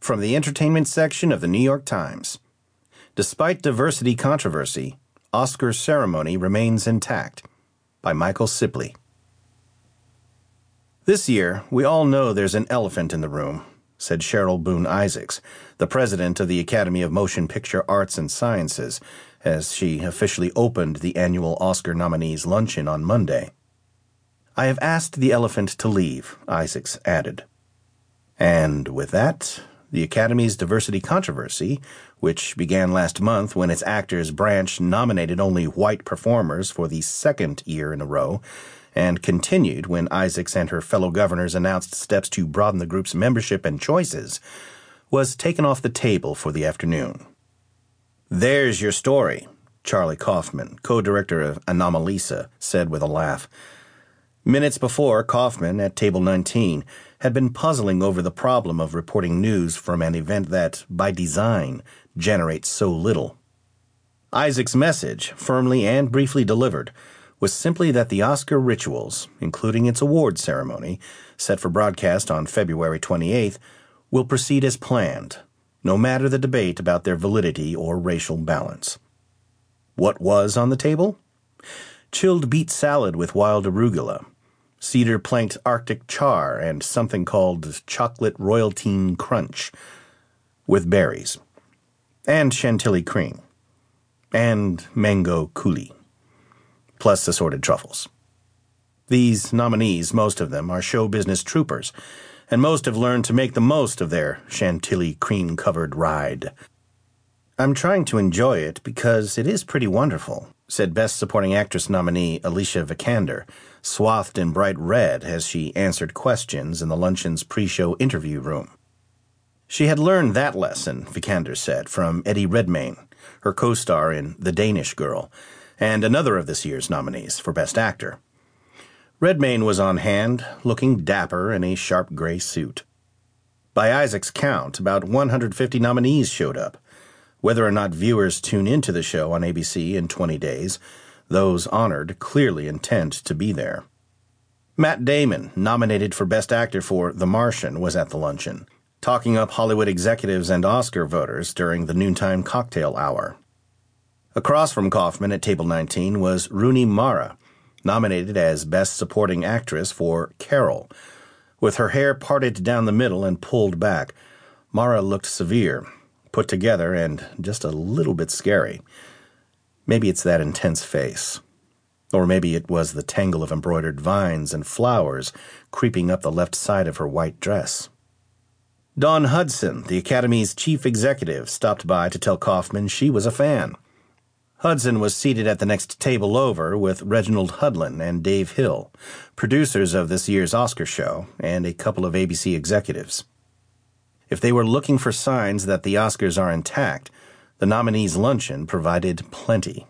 From the entertainment section of the New York Times. Despite diversity controversy, Oscar ceremony remains intact. By Michael Cieply. This year, we all know there's an elephant in the room, said Cheryl Boone Isaacs, the president of the Academy of Motion Picture Arts and Sciences, as she officially opened the annual Oscar nominees luncheon on Monday. I have asked the elephant to leave, Isaacs added. And with that, the Academy's diversity controversy, which began last month when its actors branch nominated only white performers for the second year in a row, and continued when Isaacs and her fellow governors announced steps to broaden the group's membership and choices, was taken off the table for the afternoon. There's your story, Charlie Kaufman, co director of Anomalisa, said with a laugh. Minutes before, Kaufman, at Table 19, had been puzzling over the problem of reporting news from an event that, by design, generates so little. Isaacs' message, firmly and briefly delivered, was simply that the Oscar rituals, including its award ceremony, set for broadcast on February 28th, will proceed as planned, no matter the debate about their validity or racial balance. What was on the table? Chilled beet salad with wild arugula, cedar planked Arctic char, and something called chocolate royaltine crunch with berries, and chantilly cream, and mango coulis, plus assorted truffles. These nominees, most of them, are show business troopers, and most have learned to make the most of their chantilly cream covered ride. I'm trying to enjoy it because it is pretty wonderful, said Best Supporting Actress nominee Alicia Vikander swathed in bright red as she answered questions in the luncheon's pre show interview room. She had learned that lesson, Vikander said, from Eddie Redmayne, her co star in The Danish Girl, and another of this year's nominees for Best Actor. Redmayne was on hand, looking dapper in a sharp gray suit. By Isaacs' count, about 150 nominees showed up. Whether or not viewers tune into the show on ABC in 20 days those honored clearly intend to be there. Matt Damon, nominated for Best Actor for The Martian, was at the luncheon, talking up Hollywood executives and Oscar voters during the noontime cocktail hour. Across from Kaufman at table 19 was Rooney Mara, nominated as Best Supporting Actress for Carol. With her hair parted down the middle and pulled back, Mara looked severe, put together, and just a little bit scary. Maybe it's that intense face. Or maybe it was the tangle of embroidered vines and flowers creeping up the left side of her white dress. Dawn Hudson, the Academy's chief executive, stopped by to tell Kaufman she was a fan. Hudson was seated at the next table over with Reginald Hudlin and Dave Hill, producers of this year's Oscar show, and a couple of ABC executives. If they were looking for signs that the Oscars are intact, the nominees' luncheon provided plenty.